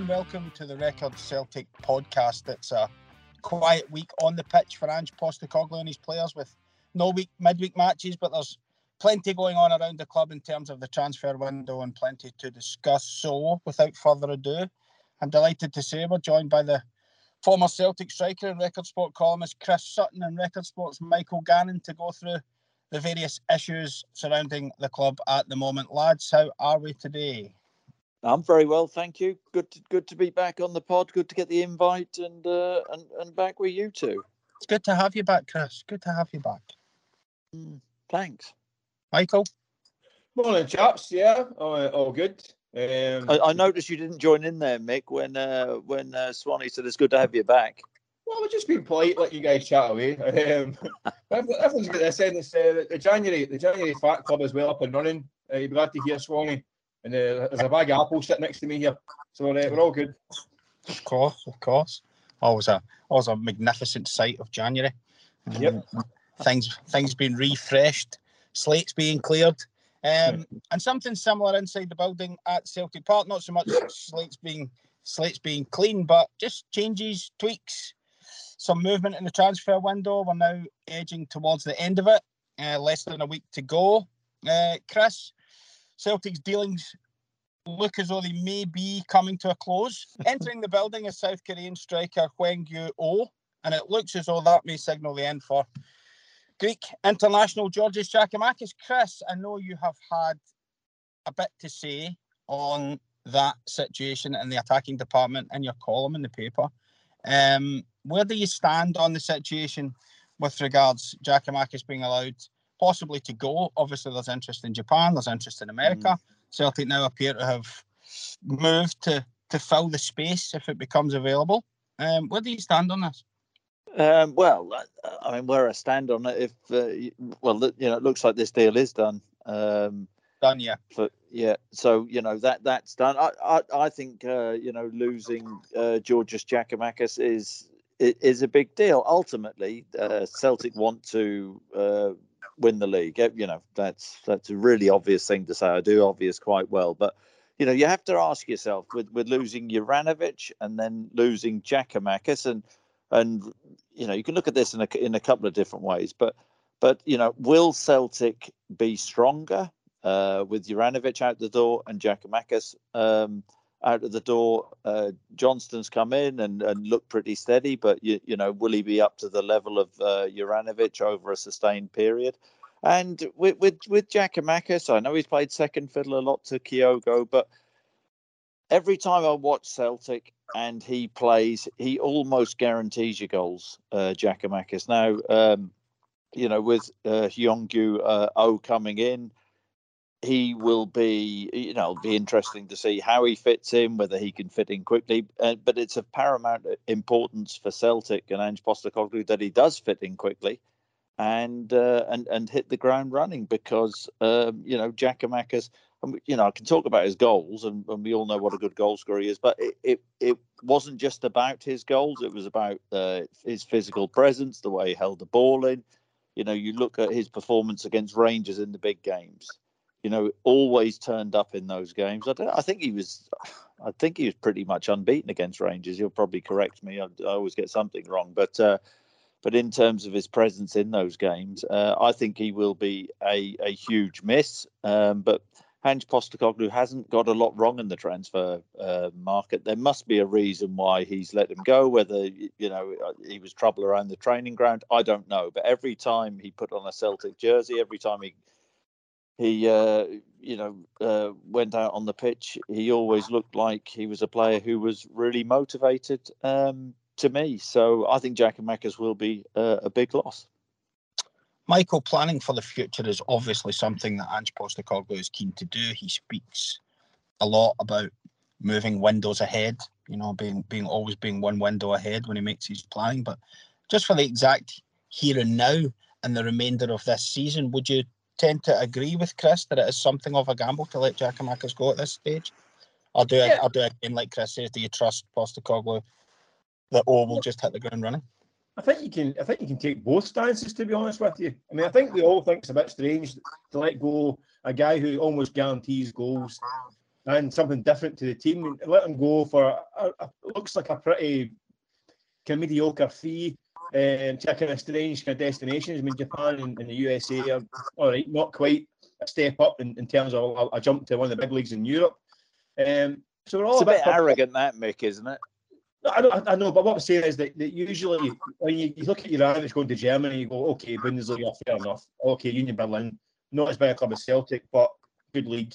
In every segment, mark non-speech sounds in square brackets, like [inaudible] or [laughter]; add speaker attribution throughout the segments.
Speaker 1: and welcome to the Record Celtic podcast. It's a quiet week on the pitch for Ange Postecoglou and his players with no week midweek matches, but there's plenty going on around the club in terms of the transfer window and plenty to discuss. So, without further ado, I'm delighted to say we're joined by the former Celtic striker and Record Sport columnist Chris Sutton and Record Sport's Michael Gannon to go through the various issues surrounding the club at the moment. Lads, how are we today?
Speaker 2: I'm very well, thank you. Good, to, good to be back on the pod. Good to get the invite and uh, and and back with you two.
Speaker 1: It's good to have you back, Chris. Good to have you back.
Speaker 2: Mm, thanks,
Speaker 1: Michael.
Speaker 3: Morning, chaps. Yeah, all, all good. Um,
Speaker 2: I, I, noticed you didn't join in there, Mick, when uh, when uh, Swanee said it's good to have you back.
Speaker 3: Well, we're just being polite, let you guys chat away. [laughs] Um, everyone's got this in. It's, uh, the January, the January Fat Club is well up and running. Uh, you'll be glad to hear Swanee. And uh, there's a bag of apples sitting next to me here, so uh, we're all good.
Speaker 1: Of course, of course. Always a always a magnificent sight of January.
Speaker 3: Um, yep.
Speaker 1: Things things being refreshed, slates being cleared. Um, and something similar inside the building at Celtic Park. Not so much slates being slates being clean, but just changes, tweaks, some movement in the transfer window. We're now edging towards the end of it. Uh, less than a week to go. Uh, Chris, Celtic's dealings look as though they may be coming to a close. [laughs] Entering the building is South Korean striker Hwang Oh, and it looks as though that may signal the end for Greek international Georgios Giakoumakis. Chris, I know you have had a bit to say on that situation in the attacking department in your column in the paper. Um, where do you stand on the situation with regards Giakoumakis being allowed possibly to go. Obviously, there's interest in Japan, there's interest in America. Mm. Celtic now appear to have moved to to fill the space if it becomes available. Um, where do you stand on this?
Speaker 2: Um, well, I mean, where I stand on it, if uh, well, you know, it looks like this deal is done. Um,
Speaker 1: done, yeah.
Speaker 2: Yeah, so you know that that's done. I I, I think uh, you know losing uh, Georgios is is a big deal. Ultimately, uh, Celtic want to uh, win the league. You know, that's that's a really obvious thing to say. I do obvious quite well, but you know, you have to ask yourself with with losing Juranovic and then losing Giakoumakis and and you know, you can look at this in a in a couple of different ways, but but you know, will Celtic be stronger uh, with Juranovic out the door and Giakoumakis um, out of the door. Uh, Johnston's come in and, and looked pretty steady, but you, you know, will he be up to the level of uh, over a sustained period? And with with with Giakoumakis, I know he's played second fiddle a lot to Kyogo, but every time I watch Celtic and he plays, he almost guarantees you goals. Uh, Giakoumakis. Now, um, you know, with uh, Hyungwoo uh, O coming in, he will be, you know, be interesting to see how he fits in, whether he can fit in quickly. Uh, but it's of paramount importance for Celtic and Ange Postecoglou that he does fit in quickly and uh, and and hit the ground running because um, you know Giakoumakis, you know, I can talk about his goals and, and, we all know what a good goal scorer he is, but it, it, it wasn't just about his goals; it was about uh, his physical presence, the way he held the ball in. You know, you look at his performance against Rangers in the big games you know, always turned up in those games. I, I, think he was, [sighs] I think he was pretty much unbeaten against Rangers. You'll probably correct me. I, I always get something wrong, but uh, but in terms of his presence in those games, uh, I think he will be a, a huge miss. Um, but Ange Postecoglou hasn't got a lot wrong in the transfer uh, market. There must be a reason why he's let him go. Whether you know uh, he was trouble around the training ground, I don't know. But every time he put on a Celtic jersey, every time he he uh, you know uh, went out on the pitch. He always looked like he was a player who was really motivated um, to me. So i think Giakoumakis will be uh, a big loss.
Speaker 1: Michael planning for the future is obviously something that ange postecoglou is keen to do. He speaks a lot about moving windows ahead you know being being always being one window ahead when he makes his planning but just for the exact here and now and the remainder of this season would you tend to agree with Chris that it is something of a gamble to let Jack Giakoumakis go at this stage? I'll do it. I'll do it again, like Chris says. Do you trust Postecoglou that O will just hit the ground running?
Speaker 3: I think you can. I think you can take both stances. To be honest with you, I mean, I think we all think it's a bit strange to let go a guy who almost guarantees goals and something different to the team. Let him go for a, a, looks like a pretty kind of mediocre fee um, to a kind of strange kind of destinations. I mean, Japan and, and the USA are all right, not quite a step up in, in terms of a, a, jump to one of the big leagues in Europe. Um, so we're all
Speaker 2: it's
Speaker 3: a
Speaker 2: bit, bit arrogant, that Mick, isn't it?
Speaker 3: No, I, I, know, but what I'm saying is that, that usually when you, you, look at your average going to Germany, you go, okay, Bundesliga, fair enough. Okay, Union Berlin, not as big a club as Celtic, but good league.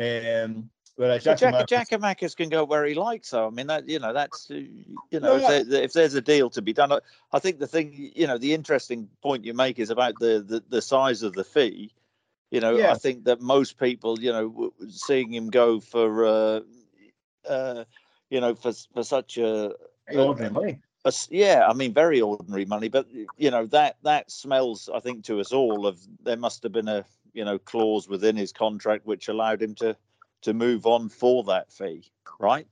Speaker 3: Um,
Speaker 2: whereas Jack, Giakoumakis can go where he likes. So I mean, that you know, that's you know, no, if, there, if, there's a deal to be done, I think the thing, you know, the interesting point you make is about the the, the size of the fee. You know, yeah. I think that most people, you know, seeing him go for, uh, uh, you know, for for such a,
Speaker 3: ordinary money.
Speaker 2: A, yeah, I mean, very ordinary money, but you know that that smells, I think, to us all of there must have been a you know clause within his contract which allowed him to to move on for that fee, right?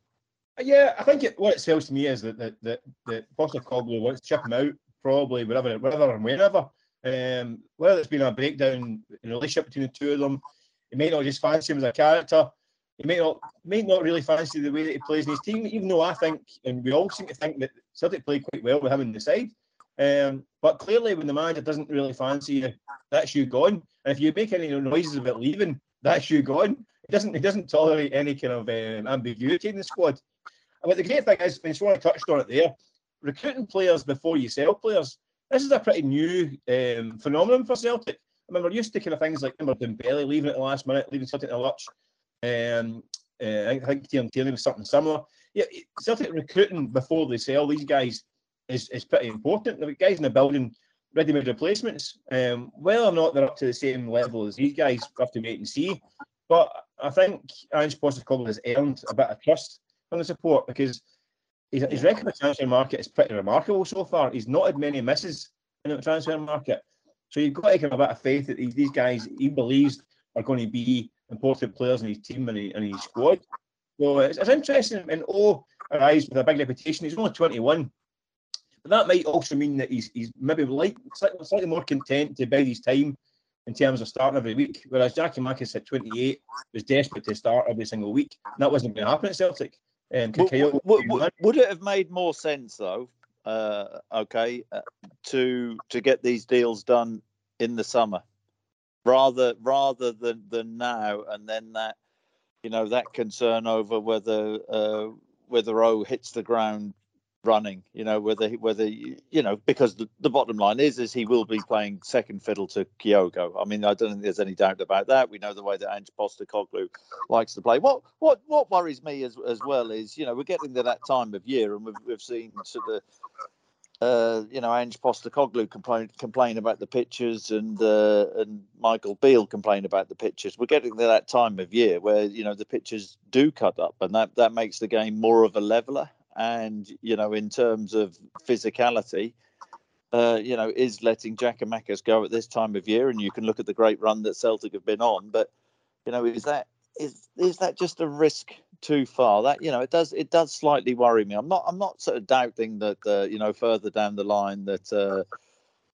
Speaker 3: Yeah, I think it, what it sells to me is that that that, that Postecoglou wants to chip him out probably wherever, wherever and whenever. Um, whether it's been a breakdown in relationship between the two of them, he may not just fancy him as a character. He may not may not really fancy the way that he plays in his team, even though I think, and we all seem to think that Celtic played quite well with him in the side. Um, but clearly, when the manager doesn't really fancy you, that's you gone. And if you make any noises about leaving, that's you gone. He doesn't he doesn't tolerate any kind of um, ambiguity in the squad. But the great thing is, when Swan touched on it there, recruiting players before you sell players. This is a pretty new um, phenomenon for Celtic. I mean, we're used to kind of things like remember Dembele leaving at the last minute, leaving Celtic in a lurch. Um, uh, I think Kieran Tierney was something similar. Yeah, Celtic recruiting before they sell these guys is, is pretty important. The guys in the building, ready-made replacements. Um, whether or not they're up to the same level as these guys, we have to wait and see. But I think Ange Postecoglou has earned a bit of trust from the support because his, his record in the transfer market is pretty remarkable so far. He's not had many misses in the transfer market. So you've got to give him a bit of faith that these, guys he believes are going to be important players in his team and, he, and his squad. So it's, it's interesting. And O arrives with a big reputation. He's only 21. But that might also mean that he's, he's maybe like, slightly, slightly more content to bide his time in terms of starting every week. Whereas Giakoumakis at 28 was desperate to start every single week. And that wasn't going to happen at Celtic. Um,
Speaker 2: would, would, would, it have made more sense though? Uh, okay, uh, to to get these deals done in the summer, rather rather than than now, and then that you know that concern over whether uh, whether O hits the ground running. You know whether whether you know because the, the bottom line is is he will be playing second fiddle to Kyogo. I mean I don't think there's any doubt about that. We know the way that Ange Postecoglou likes to play. What what what worries me as as well is you know we're getting to that time of year and we've we've seen sort of. Uh, you know, Ange Postecoglou complain complain about the pitches, and uh, and Michael Beale complain about the pitches. We're getting to that time of year where you know the pitches do cut up, and that that makes the game more of a leveler and you know in terms of physicality uh, you know is letting Jack and Giakoumakis go at this time of year? And you can look at the great run that Celtic have been on but you know is that is is that just a risk too far? That you know it does it does slightly worry me. I'm not I'm not sort of doubting that uh, you know further down the line that uh,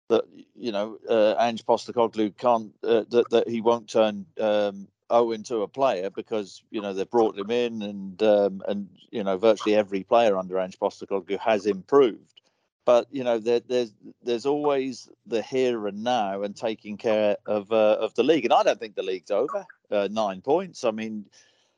Speaker 2: that you know uh, Ange Postecoglou can't uh, that, that he won't turn um, Owen to a player because you know they brought him in and um, and you know virtually every player under Ange Postecoglou has improved. But you know there, there's there's always the here and now and taking care of uh, of the league, and I don't think the league's over. Uh, nine points. I mean,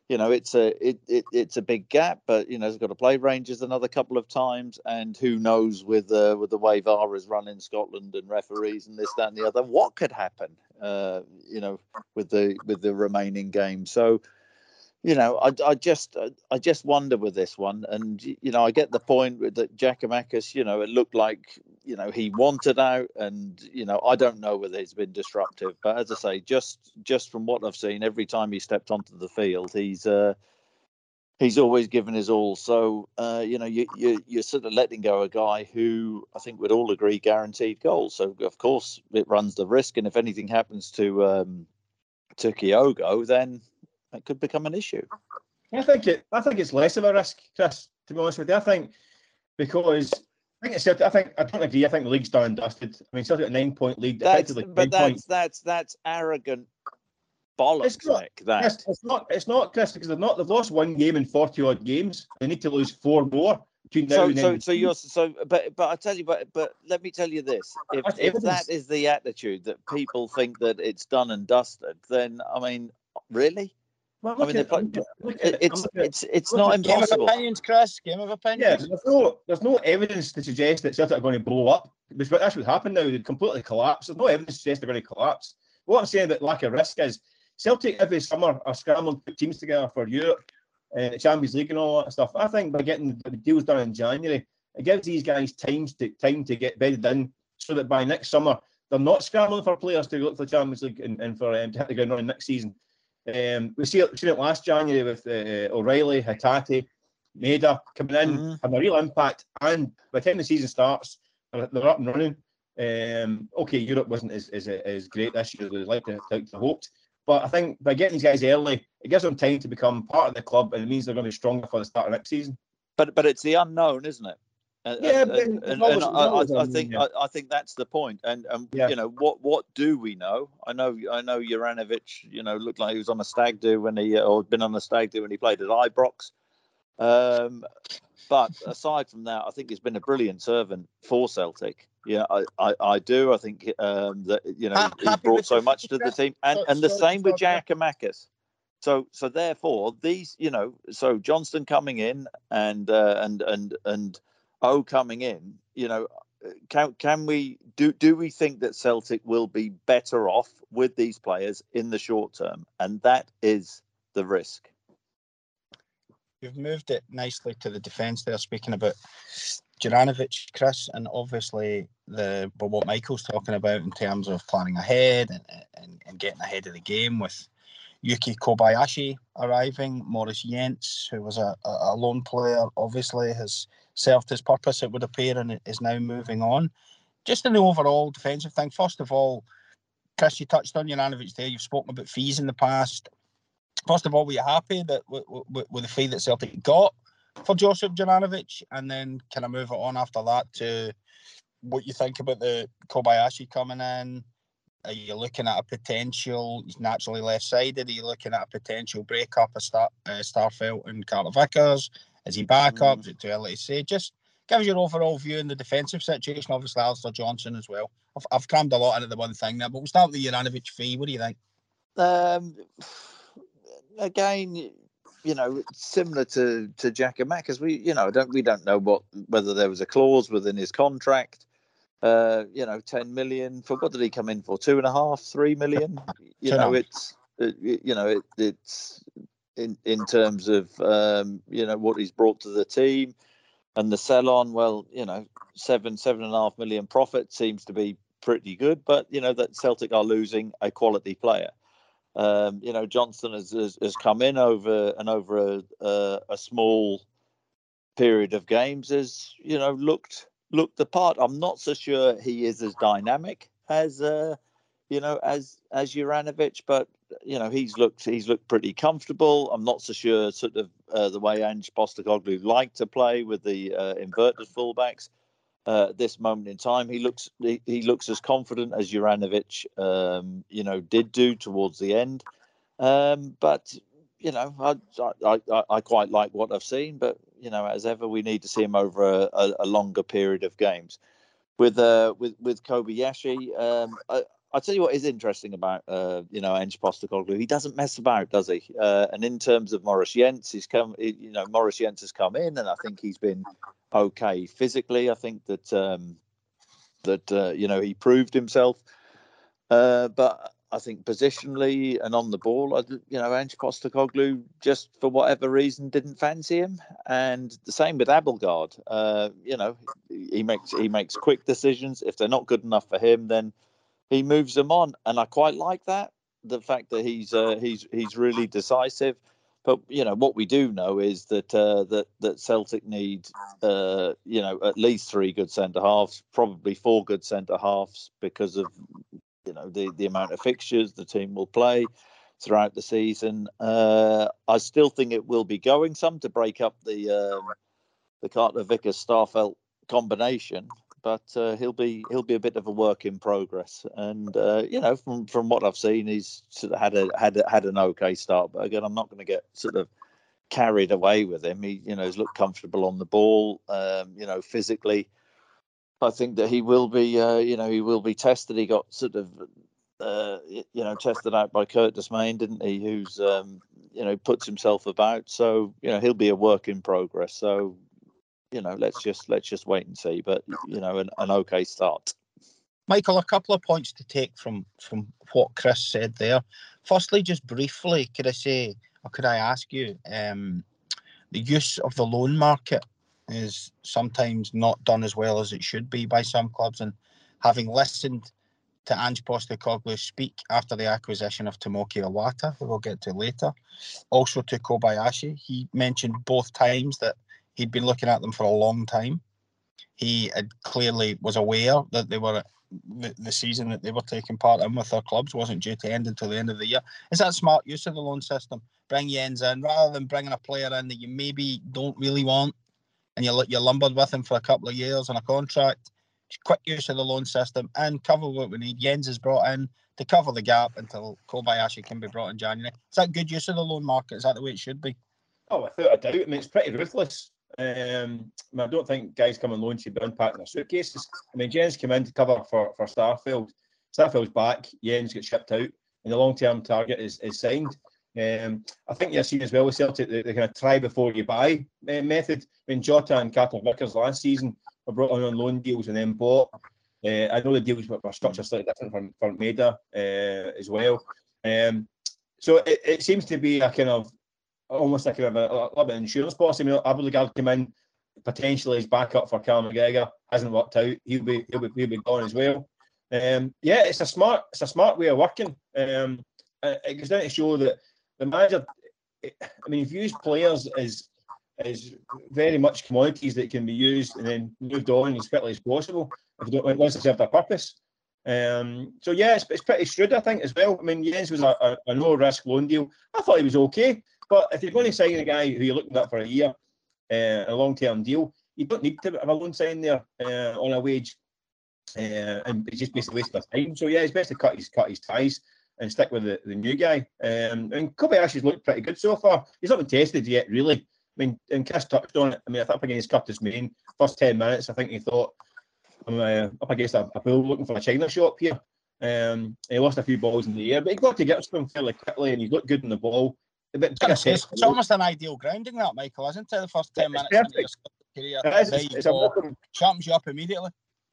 Speaker 2: you know it's a it, it it's a big gap, but you know it's got to play Rangers another couple of times, and who knows with uh, with the way VAR is run in Scotland and referees and this that and the other, what could happen? Uh, you know, with the with the remaining game. So, you know, I, I just I just wonder with this one, and you know, I get the point that Giakoumakis, you know, it looked like you know he wanted out, and you know, I don't know whether he's been disruptive, but as I say, just just from what I've seen, every time he stepped onto the field, he's uh, he's always given his all. So uh, you know, you, you you're sort of letting go a guy who I think we'd all agree guaranteed goals. So of course it runs the risk, and if anything happens to um, to Kyogo, then it could become an issue.
Speaker 3: I think it. I think it's less of a risk, Chris. To be honest with you, I think because I think it's. I think I don't agree. I think the league's done and dusted. I mean, Celtic a nine point lead.
Speaker 2: That's, but that's that's that's arrogant bollocks,
Speaker 3: It's not-
Speaker 2: Nick, that.
Speaker 3: Yes, it's not. It's not, Chris, because they've not. They've lost one game in forty odd games. They need to lose four more between now
Speaker 2: So,
Speaker 3: and
Speaker 2: so,
Speaker 3: then.
Speaker 2: so you're so, but, but I tell you, but, but let me tell you this: if,
Speaker 3: That's
Speaker 2: if that
Speaker 3: evidence.
Speaker 2: is the attitude that people think that it's done and dusted, then I mean, really,
Speaker 3: Well,
Speaker 2: I mean,
Speaker 3: at-
Speaker 2: they're
Speaker 3: look at- look at-
Speaker 2: it's
Speaker 3: look at-
Speaker 2: it's it's
Speaker 3: look
Speaker 2: not
Speaker 3: at-
Speaker 1: Game of
Speaker 2: impossible.
Speaker 1: opinions, Chris. Game of opinions.
Speaker 3: Yeah, there's no there's no evidence to suggest that Celtic are going to blow up. That's what- that's what happened now. They completely collapsed. There's no evidence to suggest they're going to collapse. What I'm saying about lack of risk is Celtic every summer are scrambling to put teams together for Europe and the Champions League and all that stuff. I think by getting the deals done in January, it gives these guys time to time to get bedded in so that by next summer they're not scrambling for players to look for the Champions League and, and for um, to hit the ground running next season. Um, we see it, seen it last January with uh, O'Riley, Hatate, Maeda coming in,
Speaker 2: Mhm.
Speaker 3: having a real impact. And by the time the season starts, they're, they're up and running. Um, okay, Europe wasn't as, as, as great this year as we'd like to, like to hoped. But I think by getting these guys early, it gives them time to become part of the club and it means they're going to be stronger for the start of next season.
Speaker 2: But but it's the unknown, isn't it?
Speaker 3: Yeah,
Speaker 2: and- and, and,
Speaker 3: always-
Speaker 2: and
Speaker 3: it's always
Speaker 2: I, I, I think
Speaker 3: yeah.
Speaker 2: I, I think that's the point. And and
Speaker 3: Yeah.
Speaker 2: you know what what do we know? I know I know Juranovic. You know, looked like he was on a stag do when he uh, or been on a stag do when he played at Ibrox. Um, but aside from that, I think he's been a brilliant servant for Celtic. Yeah, I, I, I do. I think um, that you know
Speaker 1: Ha-
Speaker 2: he's brought so much to the team, and
Speaker 1: So-
Speaker 2: and the
Speaker 1: sorry to
Speaker 2: same with
Speaker 1: stop you.
Speaker 2: Giakoumakis. So so therefore these you know so Johnston coming in and uh, and and and O coming in, you know, can can we do do we think that Celtic will be better off with these players in the short term, and that is the risk.
Speaker 1: You've moved it nicely to the defence there, speaking about Juranovic, Chris, and obviously the but what Michael's talking about in terms of planning ahead and, and, and getting ahead of the game with Yuki Kobayashi arriving, Moritz Jenz, who was a, a, a lone player, obviously has served his purpose, it would appear, and is now moving on. Just in the overall defensive thing, first of all, Chris, you touched on Juranovic there. You've spoken about fees in the past first of all, were you happy that with, with, with the fee that Celtic got for Joseph Juranovic, and then can I move it on after that to what you think about the Kobayashi coming in? Are you looking at a potential? He's naturally left-sided. Are you looking at a potential breakup of Star, uh, Starfelt and Carter Vickers? Is he back up? Is it too early to say? Just give us your overall view in the defensive situation. Obviously, Alistair Johnston as well. I've, I've crammed a lot into the one thing there, but we'll start with the Juranovic fee. What do you think?
Speaker 2: Um, again, you know, similar to to Giakoumakis, we you know don't we don't know what whether there was a clause within his contract. Uh, you know, ten million for what did he come in for? Two and a half, three million. You
Speaker 1: Two
Speaker 2: know, it's it, it- you know it, it's in in terms of um, you know what he's brought to the team and the sell on. Well, you know, seven seven and a half million profit seems to be pretty good, but you know that Celtic are losing a quality player. Um, you know, Johnston has, has, has come in over and over a, a, a small period of games has you know looked looked the part. I'm not so sure he is as dynamic as uh, you know as as Juranovic, but you know he's looked he's looked pretty comfortable. I'm not so sure sort of uh, the way Ange Postecoglou liked to play with the uh, inverted fullbacks. Uh, at this moment in time, he looks he, he looks as confident as Juranovic, um, you know, did do towards the end. Um, but you know, I, I I I quite like what I've seen. But you know, as ever, we need to see him over a, a, a longer period of games. With uh with with Kobayashi, um, I, I tell you what is interesting about uh you know Ange Postecoglou. He doesn't mess about, does he? Uh, and in terms of Moritz Jenz, he's come. You know, Moritz Jenz has come in, and I think he's been okay physically. I think that um, that uh, you know he proved himself, uh, but I think positionally and on the ball, I, you know, Ange Postecoglou just for whatever reason didn't fancy him, and the same with Abildgaard. Uh, you know, he makes he makes quick decisions. If they're not good enough for him, then he moves them on, and I quite like that. The fact that he's uh, he's he's really decisive. But you know what we do know is that uh, that that Celtic need uh, you know at least three good centre halves, probably four good centre halves because of you know the the amount of fixtures the team will play throughout the season. Uh, I still think it will be going some to break up the um, the Carter Vickers Starfelt combination, but uh, he'll be he'll be a bit of a work in progress. And uh, you know, from from what I've seen, he's sort of had a had a, had an okay start. But again, I'm not going to get sort of carried away with him. He you know has looked comfortable on the ball. Um, you know, physically. I think that he will be, uh, you know, he will be tested. He got sort of uh, you know, tested out by Curtis Main, didn't he? Who's, um, you know, puts himself about. So, you know, he'll be a work in progress. So, you know, let's just let's just wait and see. But you know, an, an okay start.
Speaker 1: Michael, a couple of points to take from from what Chris said there. Firstly, just briefly, could I say, or could I ask you, um, the use of the loan market is sometimes not done as well as it should be by some clubs, and having listened to Ange Postecoglou speak after the acquisition of Tomoki Iwata, who we'll get to later. Also to Kobayashi, he mentioned both times that he'd been looking at them for a long time. He had clearly was aware that they were the, the season that they were taking part in with their clubs wasn't due to end until the end of the year. Is that smart use of the loan system? Bring Jenz in rather than bringing a player in that you maybe don't really want, and you're you're lumbered with him for a couple of years on a contract quick use of the loan system and cover what we need. Jenz is brought in to cover the gap until Kobayashi can be brought in January. Is that good use of the loan market? Is that the way it should be?
Speaker 3: Oh, without a doubt. I mean, it's pretty ruthless. Um, I, mean, I don't think guys come on loan should be unpacking their suitcases. I mean, Jenz came in to cover for, for Starfelt. Starfelt's back. Jenz gets shipped out, and the long term target is, is signed. Um, I think you're seeing as well with Celtic the, the kind of try before you buy uh, method. I mean, Jota and Carter Vickers last season were brought on on loan deals and then bought. Uh, I know the deals were, structured slightly different from, from Maeda uh, as well. Um, so it, it seems to be a kind of almost like a, a, a little bit insurance policy. I mean, Abildgaard came in potentially as backup for Cal McGregor, hasn't worked out. He'll be he'll be, he'll be gone as well. Um, yeah, it's a smart it's a smart way of working. Um, it goes down to show that the manager. I mean, if you use players as is very much commodities that can be used and then moved on as quickly as possible if you don't once they serve their purpose. Um, so yeah, it's, it's pretty shrewd, I think, as well. I mean, Jenz was a, a, a no risk loan deal. I thought he was okay, but if you're going to sign a guy who you're looking at for a year, uh, a long term deal, you don't need to have a loan sign there uh, on a wage, uh, and it's just basically waste of time. So yeah, it's best to cut his cut his ties and stick with the, the new guy. Um, and Kobayashi's looked pretty good so far. He's not been tested yet, really. I mean, and Chris touched on it. I mean, I think against Curtis Main, first 10 minutes, I think he thought, I'm uh, up against a, a looking for a China shop here. Um, he lost a few balls in the air, but he got to get to them fairly quickly and he looked good in the ball.
Speaker 1: It's, it's almost an ideal grounding, that, Michael, isn't it? The first 10 minutes of your career. It is, it's, a welcome, sharpens you up immediately.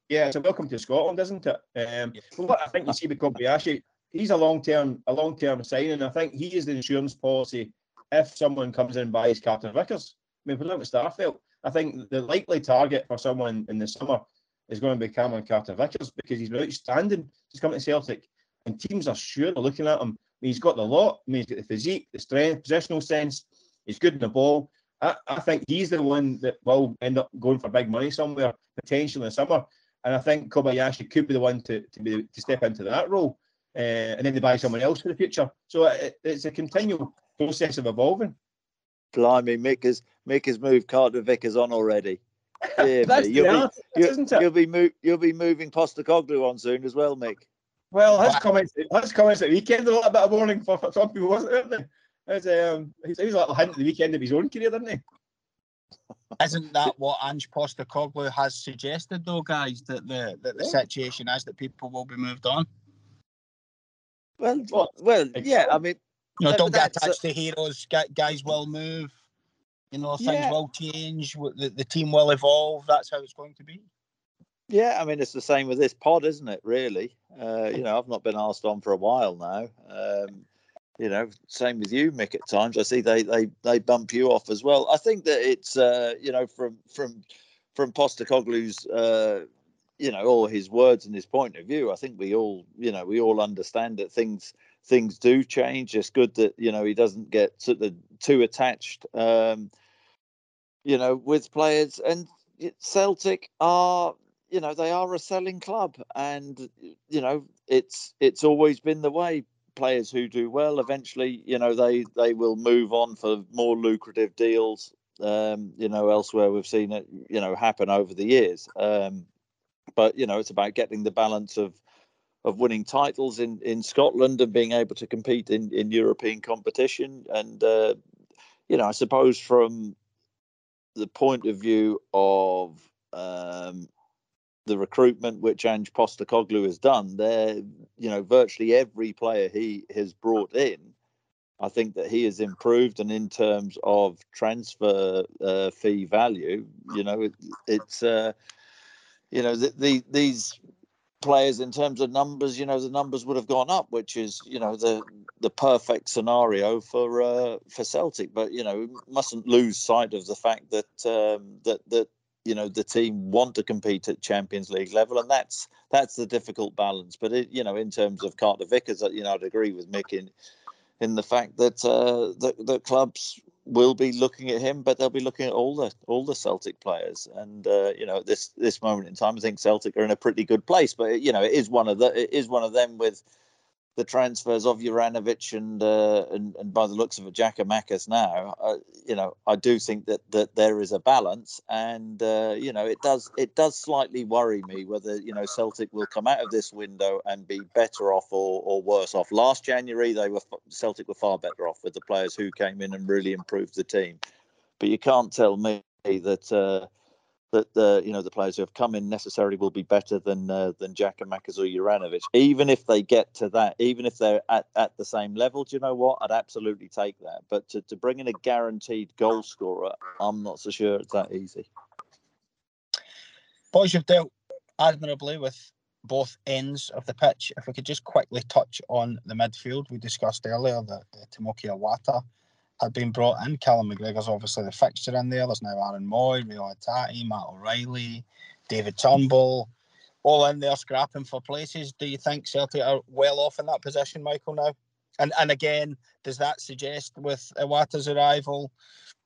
Speaker 3: Yeah, it's a welcome to Scotland, isn't it? Um, yeah. what I think you see with Kobayashi, he's a long term a long term signing. And I think he is the insurance policy if someone comes in and buys Carter Vickers, I mean, put it Starfelt, I think the likely target for someone in the summer is going to be Cameron Carter Vickers because he's been outstanding. He's coming to Celtic, and teams are sure they're looking at him. He's got the lot. I mean, he's got the physique, the strength, positional sense. He's good in the ball. I, I think he's the one that will end up going for big money somewhere potentially in the summer. And I think Kobayashi could be the one to, to be to step into that role, uh, and then they buy someone else for the future. So it, it's a continual process of evolving.
Speaker 2: Blimey, Mick has Mick has moved Carter Vickers on already. [laughs] That's you'll, be, you, you'll be mo- you'll be moving Postecoglou on soon as well, Mick.
Speaker 3: Well, his comments his comments at the weekend a little bit of warning for, for some people, wasn't it? As, um, he was a little hint at the weekend of his own career, didn't he?
Speaker 1: Isn't that what Ange Postecoglou has suggested, though, guys? That the that the yeah. situation is that people will be moved on.
Speaker 2: Well, well, well yeah. I mean,
Speaker 1: you know, don't get attached to heroes. Guys will move. You know, things yeah. will change. The, the team will evolve. That's how it's going to be.
Speaker 2: Yeah, I mean, it's the same with this pod, isn't it? Really, uh, you know, I've not been asked on for a while now. Um, you know, same with you, Mick. At times, I see they they they bump you off as well. I think that it's uh, you know from from from Postecoglou's uh, you know all his words and his point of view. I think we all you know we all understand that things things do change. It's good that you know he doesn't get sort of too attached, um, you know, with players. And Celtic are, you know, they are a selling club, and you know, it's it's always been the way. Players who do well, eventually, you know, they they will move on for more lucrative deals. Um, you know, elsewhere we've seen it, you know, happen over the years. Um, but you know it's about getting the balance of of winning titles in in Scotland and being able to compete in in European competition and uh, you know I suppose from the point of view of um, the recruitment which Ange Postecoglou has done, there, you know, virtually every player he has brought in, I think that he has improved. And in terms of transfer uh, fee value, you know, it, it's, uh, you know, the, the, these players in terms of numbers, you know, the numbers would have gone up, which is, you know, the the perfect scenario for uh, for Celtic. But you know, mustn't lose sight of the fact that um, that that you know the team want to compete at Champions League level, and that's that's the difficult balance. But it, you know, in terms of Carter Vickers, you know, I'd agree with Mick in in the fact that uh, the the clubs will be looking at him, but they'll be looking at all the all the Celtic players. And uh, you know, at this this moment in time, I think Celtic are in a pretty good place. But you know, it is one of the it is one of them with the transfers of Juranovic and, uh, and and by the looks of it, Giakoumakis now, uh, you know, I do think that that there is a balance, and uh, you know, it does it does slightly worry me whether you know Celtic will come out of this window and be better off or, or worse off. Last January, they were Celtic were far better off with the players who came in and really improved the team, but you can't tell me that uh, that the you know the players who have come in necessarily will be better than uh, than Giakoumakis or Juranovic. Even if they get to that, even if they're at, at the same level, do you know what? I'd absolutely take that. But to, to bring in a guaranteed goal scorer, I'm not so sure it's that easy.
Speaker 1: Boys, you've dealt admirably with both ends of the pitch. If we could just quickly touch on the midfield, we discussed earlier that uh, Tomoki Iwata had been brought in. Callum McGregor's obviously the fixture in there. There's now Aaron Mooy, Reo Hatate, Matt O'Riley, David Turnbull, all in there scrapping for places. Do you think Celtic are well off in that position, Michael, now? And and again, does that suggest with Iwata's arrival,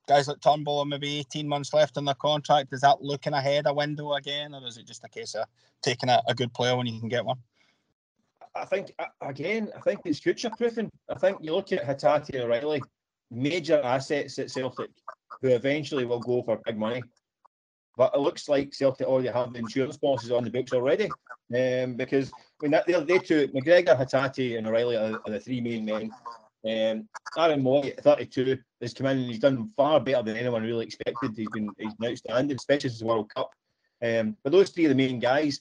Speaker 1: guys like Turnbull are maybe 18 months left on their contract, is that looking ahead a window again, or is it just a case of taking a, a good player when you can get one?
Speaker 3: I think again, I think it's future proofing. I think you look at Hatate and O'Riley major assets at Celtic who eventually will go for big money. But it looks like Celtic already have the insurance policies on the books already. Um, because when that, they, they two, McGregor, Hatate, and O'Riley are, are the three main men. Um, Aaron Mooy, 32, has come in and he's done far better than anyone really expected. He's been he's been outstanding, especially since the World Cup. Um, but those three are the main guys.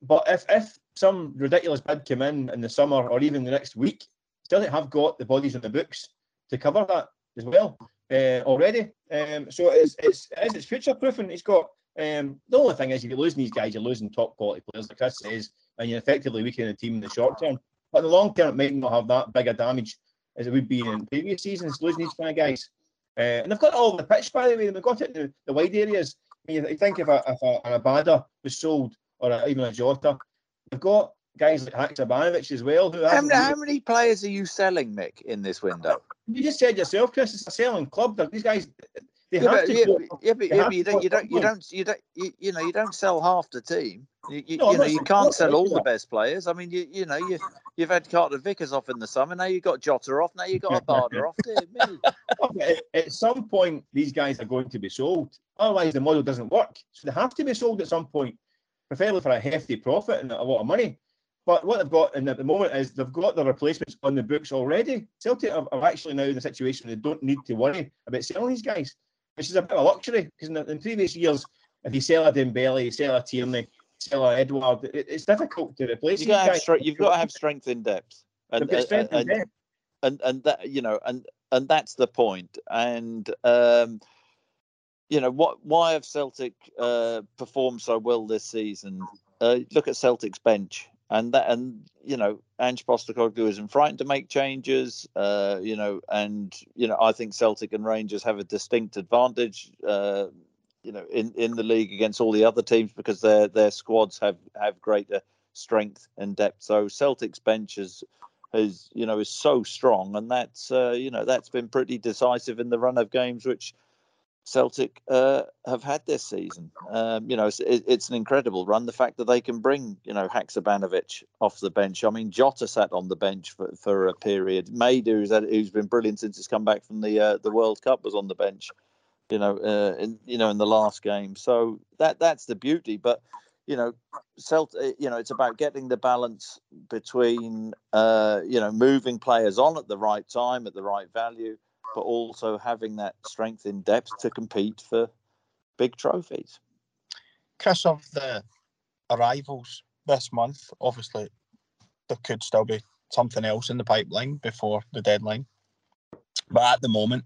Speaker 3: But if if some ridiculous bid came in in the summer or even the next week, Celtic have got the bodies on the books to cover that as well uh, already. Um, so it's it's it's future proofing. It's got um, the only thing is if you're losing these guys, you're losing top quality players, like Chris says, and you're effectively weakening the team in the short term. But in the long term, it might not have that big a damage as it would be in previous seasons, losing these kind of guys. Uh, and they've got all the pitch, by the way. They've got it in the, the wide areas. I mean, you think if a, if a, an Abada was sold or a, even a Jota, they've got guys like Haksabanovic as well. Who
Speaker 2: how, many, how many players are you selling, Mick, in this window?
Speaker 3: You just said yourself, Chris. It's a selling club. These guys, they
Speaker 2: yeah,
Speaker 3: have
Speaker 2: but,
Speaker 3: to.
Speaker 2: Yeah, yeah, but, yeah, but you don't, you don't, you don't, you don't, you, you know, you don't sell half the team. You, you, no, you know, you can't sell all the best players. I mean, you, you know, you, you've had Carter Vickers off in the summer. Now you've got Jota off. Now you've got Abada off.
Speaker 3: Dear [laughs] at, at some point, these guys are going to be sold. Otherwise, the model doesn't work. So they have to be sold at some point, preferably for a hefty profit and a lot of money. But what they've got in at the moment is they've got the replacements on the books already. Celtic are, are actually now in a situation they don't need to worry about selling these guys, which is a bit of a luxury because in, in previous years, if you sell a Dembele, you sell a Tierney, sell a Edouard, it, it's difficult to replace.
Speaker 2: You got have you've got to have strength in depth, and and, and, depth. and and that you know, and and that's the point. And um, you know what? Why have Celtic uh, performed so well this season? Uh, look at Celtic's bench and that and you know Ange Postecoglou isn't frightened to make changes. Uh, you know, and you know I think Celtic and Rangers have a distinct advantage. Uh, you know, in, in the league against all the other teams because their their squads have have greater strength and depth. So Celtic's bench is, is you know is so strong, and that's uh, you know that's been pretty decisive in the run of games which Celtic uh, have had this season. Um, you know, it's, it's, an incredible run. The fact that they can bring, you know, Haksabanovic off the bench. I mean, Jota sat on the bench for, for a period. Maeda, who's, been brilliant since he's come back from the uh, the World Cup, was on the bench. You know, uh, in you know in the last game. So that that's the beauty. But you know, Celtic, you know, it's about getting the balance between, uh, you know, moving players on at the right time, at the right value, but also having that strength in depth to compete for big trophies.
Speaker 1: Chris, of the arrivals this month, obviously there could still be something else in the pipeline before the deadline. But at the moment,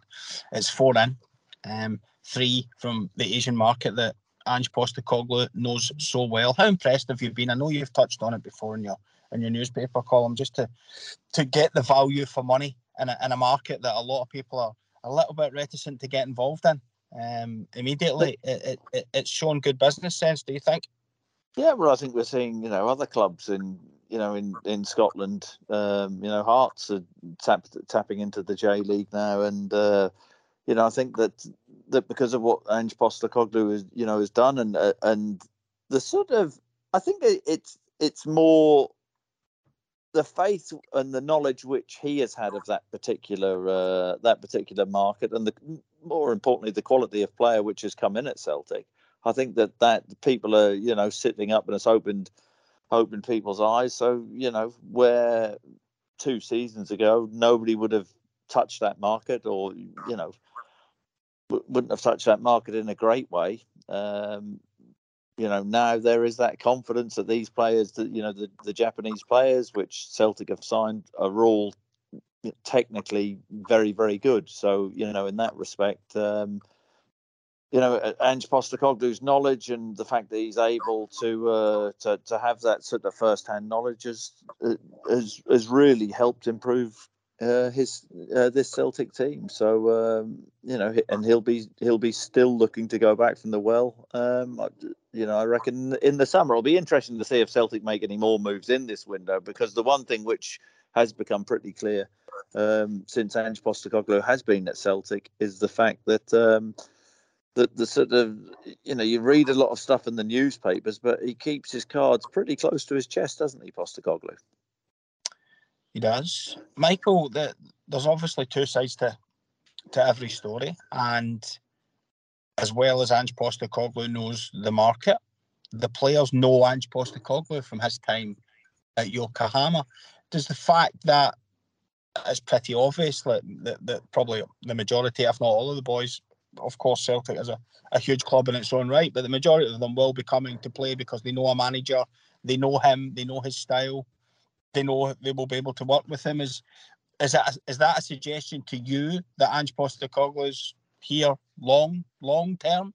Speaker 1: it's four in, um, three from the Asian market that Ange Postecoglou knows so well. How impressed have you been? I know you've touched on it before in your in your newspaper column, just to to get the value for money in a, in a market that a lot of people are a little bit reticent to get involved in. Um, immediately, it, it, it's shown good business sense. Do you think?
Speaker 2: Yeah, well, I think we're seeing you know other clubs in you know in in Scotland. Um, you know, Hearts are tap, tapping into the J League now, and uh, you know I think that that because of what Ange Postecoglou is you know has done, and uh, and the sort of I think it's it's more the faith and the knowledge which he has had of that particular uh, that particular market, and the more importantly the quality of player which has come in at Celtic. I think that that people are you know sitting up and it's opened opened people's eyes. So you know where two seasons ago nobody would have touched that market or you know wouldn't have touched that market in a great way. Um, you know, now there is that confidence that these players, that you know, the, the Japanese players, which Celtic have signed, are all technically very, very good. So, you know, in that respect, um, you know, Ange Postecoglou's knowledge and the fact that he's able to uh, to to have that sort of first-hand knowledge has has has really helped improve uh, his uh, this Celtic team. So um, you know, and he'll be he'll be still looking to go back from the well. Um, you know, I reckon in the summer it'll be interesting to see if Celtic make any more moves in this window because the one thing which has become pretty clear um, since Ange Postecoglou has been at Celtic is the fact that. Um, the, the sort of you know you read a lot of stuff in the newspapers, but he keeps his cards pretty close to his chest, doesn't he, Postecoglou?
Speaker 1: He does. Michael, the, there's obviously two sides to to every story, and as well as Ange Postecoglou knows the market, the players know Ange Postecoglou from his time at Yokohama. Does the fact that it's pretty obvious that, that, that probably the majority, if not all of the boys, of course, Celtic is a, a huge club in its own right, but the majority of them will be coming to play because they know a manager, they know him, they know his style, they know they will be able to work with him. Is is that is that a suggestion to you that Ange Postecoglou is here long long term?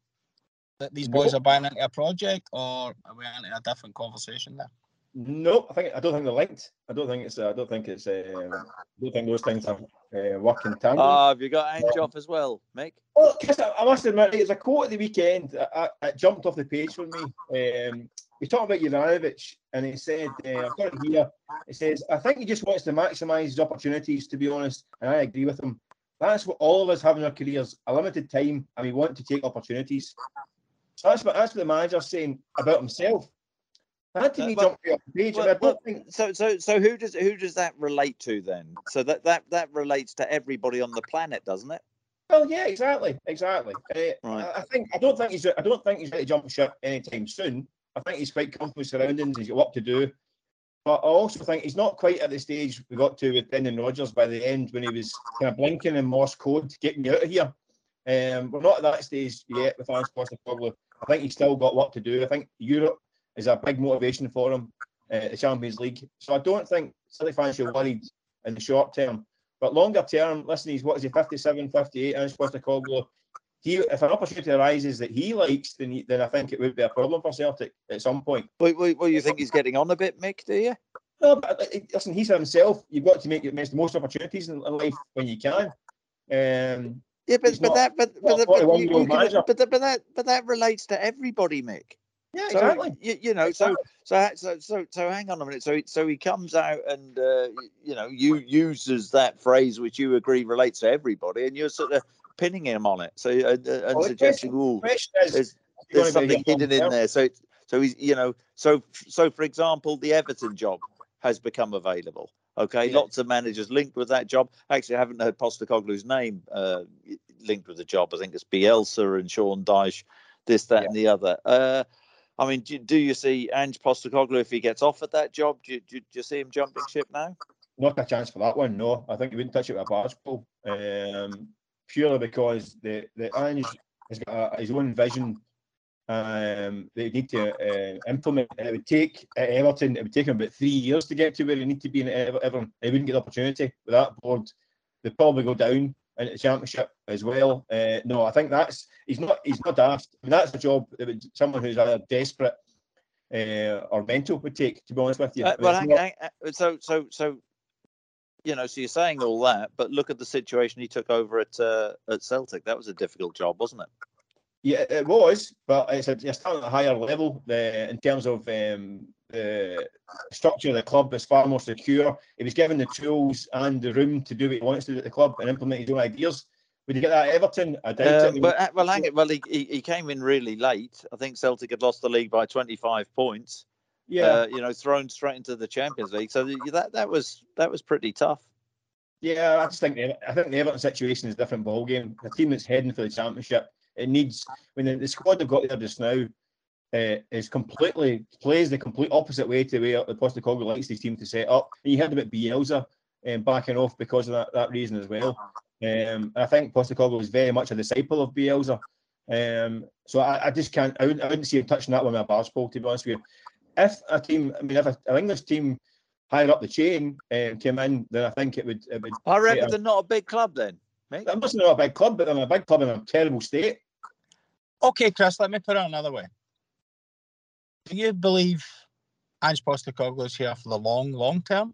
Speaker 1: That these boys are buying into a project, or are we into a different conversation there?
Speaker 3: No, I think I don't think they're linked. I don't think it's. Uh, I don't think it's. Uh, I don't think those things are uh, working tandem.
Speaker 2: Uh, have you got Ange off as well, Mick?
Speaker 3: Well, Chris, I must admit, it's a quote at the weekend. It jumped off the page for me. Um, he's talking about Juranovic, and he said, uh, I've got it here. He says, I think he just wants to maximise his opportunities, to be honest, and I agree with him. That's what all of us have in our careers a limited time, and we want to take opportunities. So that's what, that's what the manager's saying about himself. That to me jump off the page. Well, well, think...
Speaker 2: So, so, so who does who does that relate to then? So that that that relates to everybody on the planet, doesn't it?
Speaker 3: Well, yeah, exactly, exactly. Uh, right. I, think I don't think he's I don't think he's going to jump ship anytime soon. I think he's quite comfortable surroundings. He's got what to do. But I also think he's not quite at the stage we got to with Brendan Rodgers by the end when he was kind of blinking in Morse code get me out of here. Um, we're not at that stage yet with Ange Postecoglou. I think he's still got what to do. I think Europe is a big motivation for him, uh, the Champions League. So I don't think City fans should worried in the short term. But longer term, listen, he's what is he, 57, 58, Ange Postecoglou he if an opportunity arises that he likes, then he, then I think it would be a problem for Celtic at some point.
Speaker 2: Well, well, you think he's getting on a bit, Mick? Do you?
Speaker 3: No, but listen, he said himself, you've got to make the most opportunities in, life when you can. Um,
Speaker 2: yeah, but but that but but, but, you, you can, but, but that but that relates to everybody, Mick.
Speaker 3: Yeah, so, exactly.
Speaker 2: You, you know, exactly. so so so so hang on a minute. So so he comes out and uh, you know you uses that phrase which you agree relates to everybody, and you're sort of pinning him on it. So uh, uh and suggesting, oh, there's, there's something hidden in there. So so he's you know so so for example, the Everton job has become available. Okay, yeah. lots of managers linked with that job. Actually, I haven't heard Postecoglou's name uh, linked with the job. I think it's Bielsa and Sean Dyche, this, that, yeah. and the other. Uh, I mean, do, do you see Ange Postecoglou if he gets offered that job? Do, do, do you see him jumping ship now?
Speaker 3: Not a chance for that one. No, I think he wouldn't touch it with a barge pole. Um, purely because the the Ange has got a, his own vision um, they need to uh, implement. And it would take at Everton, it would take him about three years to get to where he need to be in Everton. He wouldn't get the opportunity with that board. They'd probably go down into the championship as well. Uh, no, I think that's he's not he's not daft. I mean, that's a job that would, someone who's either desperate uh, or mental would take. To be honest with you.
Speaker 2: Uh, well, hang, hang, uh, so so so you know, so you're saying all that, but look at the situation he took over at uh, at Celtic. That was a difficult job, wasn't it?
Speaker 3: Yeah, it was, but it's a, you're at a higher level the, in terms of um, the structure of the club is far more secure. He was given the tools and the room to do what he wants to do at the club and implement his own ideas. Would you get that at Everton? I doubt uh,
Speaker 2: it. But, uh, well, hang it. Well, he, he came in really late. I think Celtic had lost the league by 25 points. Yeah, uh, you know, thrown straight into the Champions League. So that that was that was pretty tough.
Speaker 3: Yeah, I just think I think the Everton situation is a different ball game. The team that's heading for the championship it needs. I mean, the, the squad they've got there just now uh, is completely plays the complete opposite way to the way the Postecoglou likes his team to set up. And you heard about Bielsa um, backing off because of that, that reason as well. Um, I think Postecoglou is very much a disciple of Bielsa. Um, so I, I, just can't. I wouldn't, I wouldn't see him touching that one with a barge pole. To be honest with you, if a team, I mean, if a, an English team higher up the chain um, came in, then I think it would. It would
Speaker 2: I reckon they're not a big club then.
Speaker 3: Mate. I'm not a big club, but I'm a big club in a terrible state.
Speaker 1: Okay, Chris, let me put it another way. Do you believe Ange Postecoglou is here for the long, long term?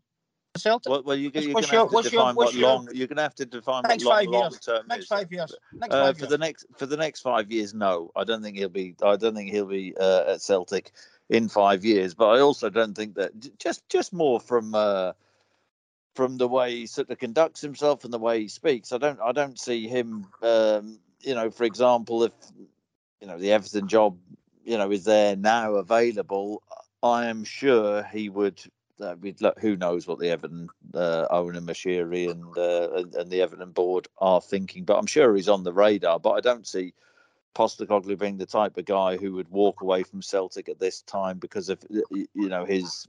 Speaker 2: Celtic? Well, well you, you're going to have to define what long. You're going to have to define what long, long term
Speaker 1: next
Speaker 2: is.
Speaker 1: Five years. Next
Speaker 2: uh,
Speaker 1: five
Speaker 2: for
Speaker 1: years.
Speaker 2: the next for the next five years, no, I don't think he'll be. I don't think he'll be uh, at Celtic in five years. But I also don't think that just just more from. Uh, from the way he sort of conducts himself and the way he speaks. I don't I don't see him um, you know, for example, if you know the Everton job, you know, is there now available, I am sure he would. Uh, who knows what the Everton uh, owner Moshiri and uh, and the Everton board are thinking, but I'm sure he's on the radar. But I don't see Postecoglou being the type of guy who would walk away from Celtic at this time because of you know his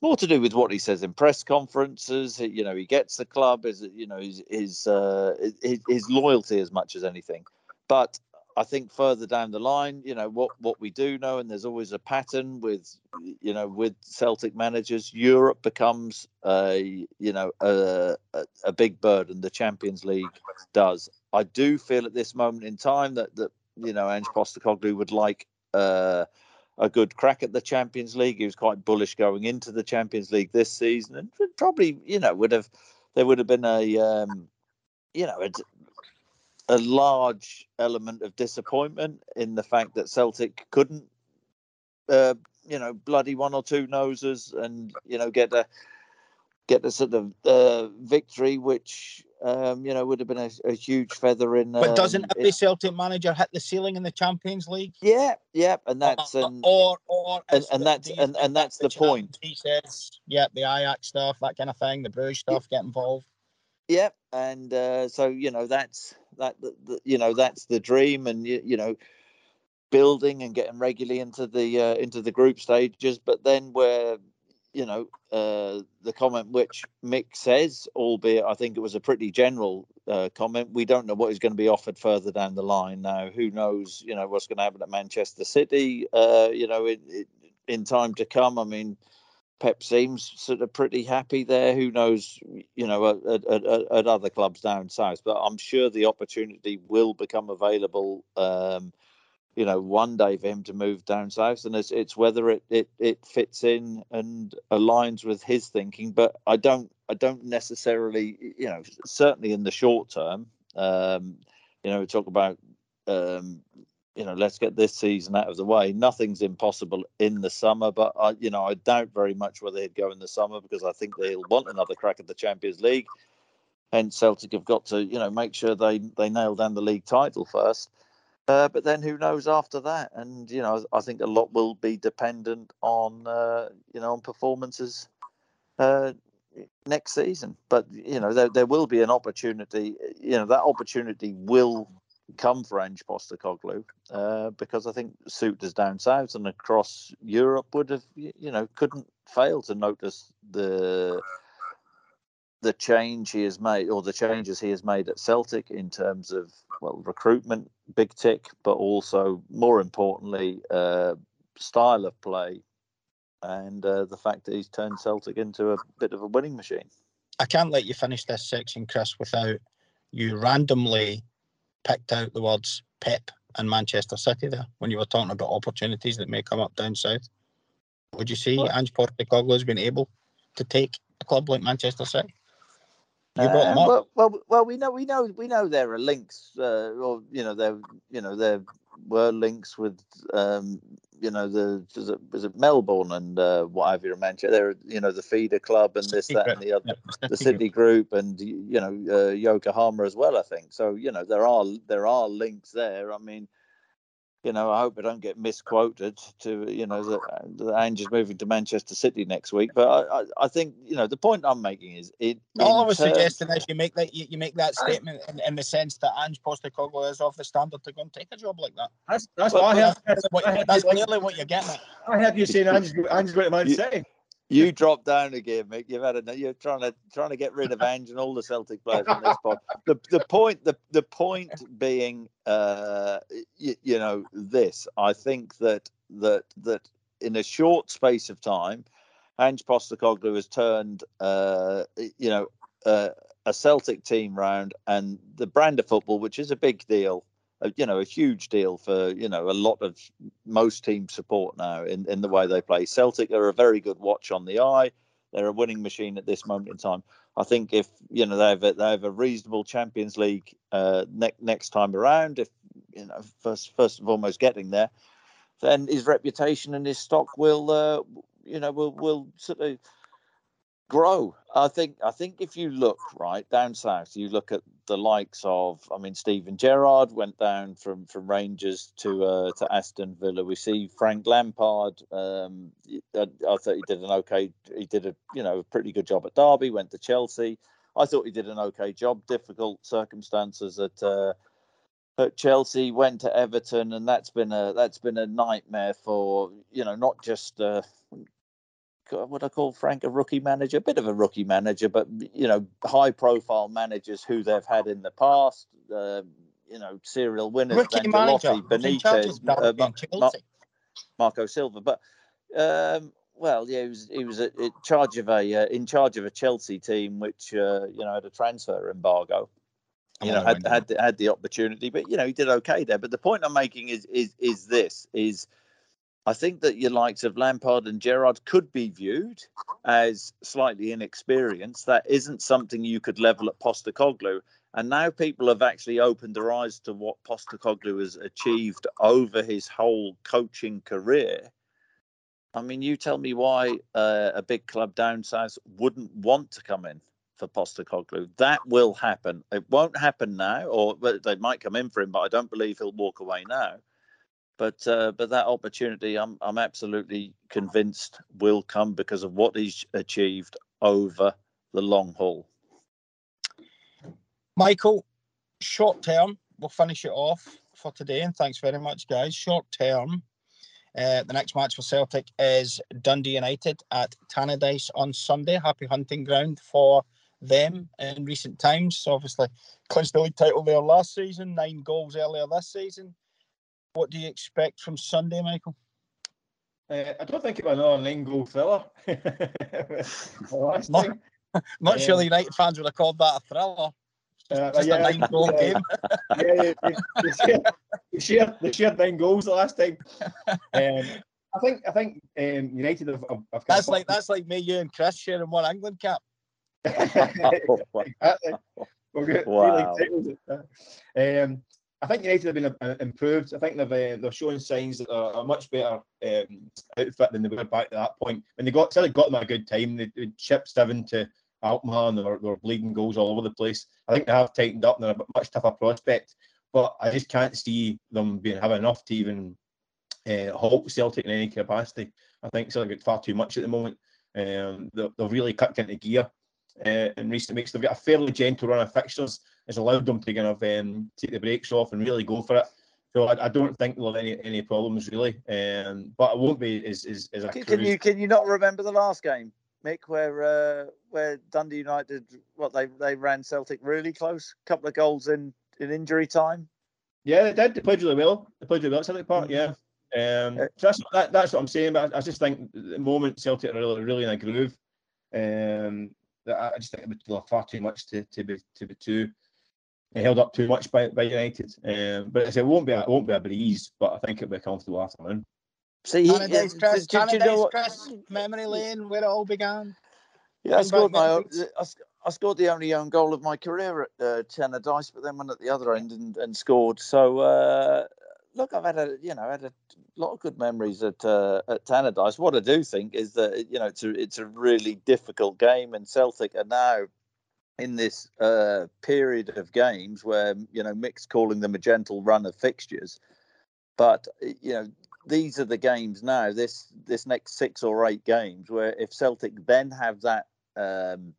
Speaker 2: more to do with what he says in press conferences. You know, he gets the club, is you know his his, uh, his, his loyalty as much as anything. But I think further down the line, you know what what we do know, and there's always a pattern with you know with Celtic managers. Europe becomes a you know a, a, big burden. The Champions League does. I do feel at this moment in time that that you know Ange Postecoglou would like. Uh, a good crack at the Champions League. He was quite bullish going into the Champions League this season, and probably you know would have there would have been a um, you know a, large element of disappointment in the fact that Celtic couldn't uh, you know bloody one or two noses and you know get a get a sort of uh, victory which um, you know, would have been a, a huge feather in.
Speaker 1: But doesn't um, every Celtic manager hit the ceiling in the Champions League?
Speaker 2: Yeah, yeah, and that's and
Speaker 1: or or
Speaker 2: and, and that's and, and that's the point.
Speaker 1: He says, yeah, the Ajax stuff, that kind of thing, the Bruges stuff, yeah. get involved.
Speaker 2: Yeah, and uh, so you know that's that you know that's the dream, and you, you know building and getting regularly into the uh, into the group stages, but then where you know, uh, the comment which Mick says, albeit I think it was a pretty general uh, comment. We don't know what is going to be offered further down the line. Now, who knows? You know what's going to happen at Manchester City. Uh, you know, in, in time to come. I mean, Pep seems sort of pretty happy there. Who knows? You know, at, at, at other clubs down south. But I'm sure the opportunity will become available. Um, you know one day for him to move down south and it's, it's whether it, it it fits in and aligns with his thinking but i don't i don't necessarily you know certainly in the short term um you know we talk about um you know let's get this season out of the way nothing's impossible in the summer but i you know i doubt very much whether he'd go in the summer because i think they'll want another crack at the champions league and celtic have got to you know make sure they they nail down the league title first uh, but then who knows after that? And you know, I think a lot will be dependent on uh, you know on performances uh, next season. But you know, there there will be an opportunity. You know, that opportunity will come for Ange Postecoglou uh, because I think suitors down south and across Europe would have, you know, couldn't fail to notice the the change he has made or the changes he has made at Celtic in terms of well recruitment, big tick, but also more importantly, uh, style of play, and uh, the fact that he's turned Celtic into a bit of a winning machine.
Speaker 1: I can't let you finish this section, Chris, without you randomly picked out the words Pep and Manchester City there when you were talking about opportunities that may come up down south. Would you see what? Ange Postecoglou has been able to take a club like Manchester City?
Speaker 2: You brought them up. Well, well, well, we know, we know, we know there are links, uh, or you know, there, you know, there were links with, um, you know, the was it, was it Melbourne and uh, what have you, Manchester. There, you know, the feeder club and this, that, and the other, the [laughs] Sydney Group, and you know, uh, Yokohama as well. I think so. You know, there are there are links there. I mean, you know, I hope I don't get misquoted to, you know, that, the Ange is moving to Manchester City next week. But I, I, I think, you know, the point I'm making is it.
Speaker 1: All I was terms... suggesting is you make that you, you make that statement in, in, the sense that Ange Postecoglou is off the standard to go and take a job like that.
Speaker 3: That's that's what I have.
Speaker 1: That's, what, that's clearly what you're getting at.
Speaker 3: I have you [laughs] saying Ange, Ange's going to Man City
Speaker 2: you dropped down again, Mick. You've had a, you're trying to trying to get rid of Ange and all the Celtic players on this pod. [laughs] The the point the the point being, uh, you, you know, this. I think that that that in a short space of time, Ange Postecoglou has turned, uh, you know, uh, a Celtic team round and the brand of football, which is a big deal a, you know a huge deal for you know a lot of most team support now in, in the way they play. Celtic are a very good watch on the eye. They're a winning machine at this moment in time. I think if you know they have a, they have a reasonable Champions League uh, ne- next time around, if you know first first and foremost getting there, then his reputation and his stock will uh, you know will will sort of grow. I think I think if you look right down south, you look at the likes of I mean Steven Gerrard went down from from Rangers to uh, to Aston Villa. We see Frank Lampard. Um, I, I, thought he did an okay. He did a you know a pretty good job at Derby. Went to Chelsea. I thought he did an okay job. Difficult circumstances at. Uh, at Chelsea, went to Everton, and that's been a that's been a nightmare for you know not just uh, what I call Frank a rookie manager, a bit of a rookie manager, but you know, high profile managers who they've had in the past. Uh, you know, serial winners,
Speaker 1: rookie manager, Benitez, uh,
Speaker 2: Mar- Marco Silva. But um, well, yeah, he was he was a, in charge of a uh, in charge of a Chelsea team which uh, you know had a transfer embargo. You know, had had the, had the opportunity, but you know he did okay there. But the point I'm making is is is this is I think that your likes of Lampard and Gerrard could be viewed as slightly inexperienced. That isn't something you could level at Postecoglou. And now people have actually opened their eyes to what Postecoglou has achieved over his whole coaching career. I mean, you tell me why uh, a big club down south wouldn't want to come in for Postecoglou. That will happen. It won't happen now, or they might come in for him, but I don't believe he'll walk away now. But uh, but that opportunity, I'm I'm absolutely convinced will come because of what he's achieved over the long haul.
Speaker 1: Michael, short term, we'll finish it off for today, and thanks very much, guys. Short term, uh, the next match for Celtic is Dundee United at Tannadice on Sunday. Happy hunting ground for them in recent times. So obviously, clinched the league title there last season, nine goals earlier this season. What do you expect from Sunday, Michael?
Speaker 3: Uh, I don't think it was another nine goal thriller.
Speaker 1: not, [laughs] not sure the United fans would have called that a thriller. Uh, Just yeah, a nine goal yeah. game. [laughs]
Speaker 3: yeah, they, shared, they, shared, they shared nine goals the last time. Um, I think I think um, United have, have, have
Speaker 1: That's like that's like me, you and Chris sharing one England cap. [laughs] Exactly.
Speaker 3: wow. Um, I think United have been uh, improved. I think they've uh, they're showing signs that they're a much better um, outfit than they were back at that point. When they got certainly got them at a good time, they, they chipped seven to Alkmaar and they were, they were bleeding goals all over the place. I think they have tightened up and they're a much tougher prospect. But I just can't see them being having enough to even uh, halt Celtic in any capacity. I think Celtic got far too much at the moment. Um, they've really cut into gear. Uh, in recent weeks. They've got a fairly gentle run of fixtures. It's allowed them to kind of um, take the brakes off and really go for it. So I, I don't think they'll have any any problems really. Um, but it won't be as as, as a
Speaker 2: can, can you can you not remember the last game, Mick, where uh, where Dundee United what they they ran Celtic really close, couple of goals in in injury time.
Speaker 3: Yeah, they did. They played really well. They played really well at Celtic Park. Yeah. Um, so that's that, that's what I'm saying. But I, I just think the moment Celtic are really, really in a groove. Um, I just think it would far too much to, to be to be too held up too much by, by United. Um, but it won't be a, it won't be a breeze, but I think it'll be a comfortable afternoon.
Speaker 1: See, he, Chris, did, did you know Chris, memory lane where it all began.
Speaker 2: Yeah, I scored my own, I, I, scored the only own goal of my career at uh, Dice, but then went at the other end and, and scored. So uh, look, I've had a you know had a lot of good memories at uh, at Tannadice. What I do think is that you know it's a it's a really difficult game, and Celtic are now in this uh, period of games where you know Mick's calling them a gentle run of fixtures, but you know these are the games now. This this next six or eight games where if Celtic then have that um,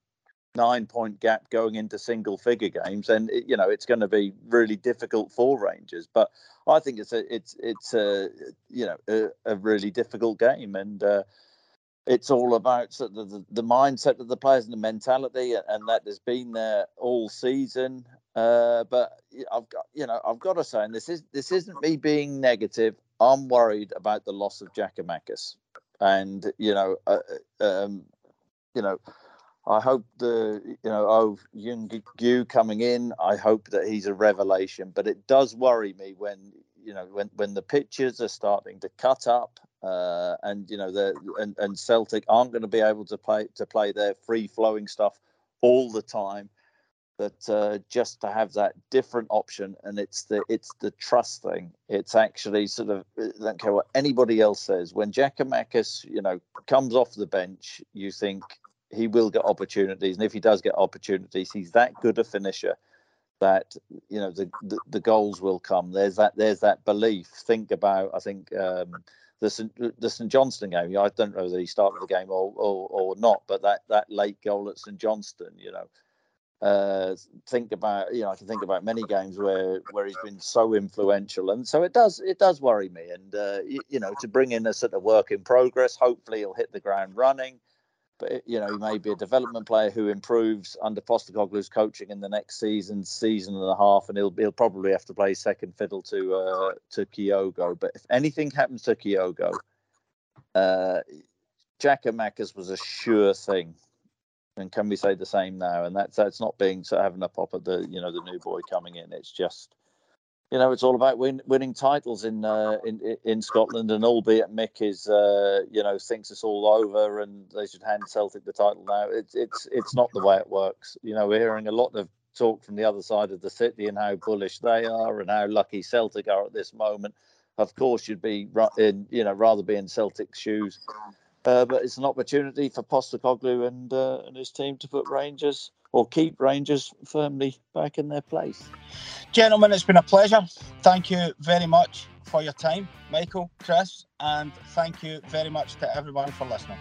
Speaker 2: nine point gap going into single figure games, and you know it's going to be really difficult for Rangers. But I think it's a it's it's a you know a, a really difficult game, and uh, it's all about sort of the, the mindset of the players and the mentality, and that has been there all season. Uh, but I've got you know I've got to say, and this is this isn't me being negative. I'm worried about the loss of Giakoumakis, and you know, uh, uh um, you know, I hope the you know oh Young Gu coming in. I hope that he's a revelation, but it does worry me when you know when when the pitches are starting to cut up, uh, and you know the and, and Celtic aren't going to be able to play to play their free flowing stuff all the time. That uh, just to have that different option, and it's the it's the trust thing. It's actually sort of I don't care what anybody else says. When Giakoumakis, you know, comes off the bench, you think he will get opportunities, and if he does get opportunities, he's that good a finisher that you know the, the, the goals will come. There's that there's that belief. Think about I think um, the St, the St Johnstone game. I don't know whether he started the game or, or or not, but that that late goal at St Johnstone, you know. Uh, think about you know I can think about many games where where he's been so influential and so it does it does worry me and uh, you, you know to bring in a sort of work in progress hopefully he'll hit the ground running but you know he may be a development player who improves under Postecoglou's coaching in the next season, season and a half, and he'll he'll probably have to play second fiddle to uh, to Kyogo. But if anything happens to Kyogo, uh, Giakoumakis was a sure thing. And can we say the same now? And that's that's not being so having a pop at the you know the new boy coming in. It's just you know, it's all about win, winning titles in, uh, in in Scotland, and albeit Mick is, uh, you know, thinks it's all over and they should hand Celtic the title now. It's it's it's not the way it works. You know, we're hearing a lot of talk from the other side of the city and how bullish they are and how lucky Celtic are at this moment. Of course, you'd be in, you know, rather be in Celtic's shoes, uh, but it's an opportunity for Postecoglou and uh, and his team to put Rangers or keep Rangers firmly back in their place.
Speaker 1: Gentlemen, it's been a pleasure. Thank you very much for your time, Michael, Chris, and thank you very much to everyone for listening.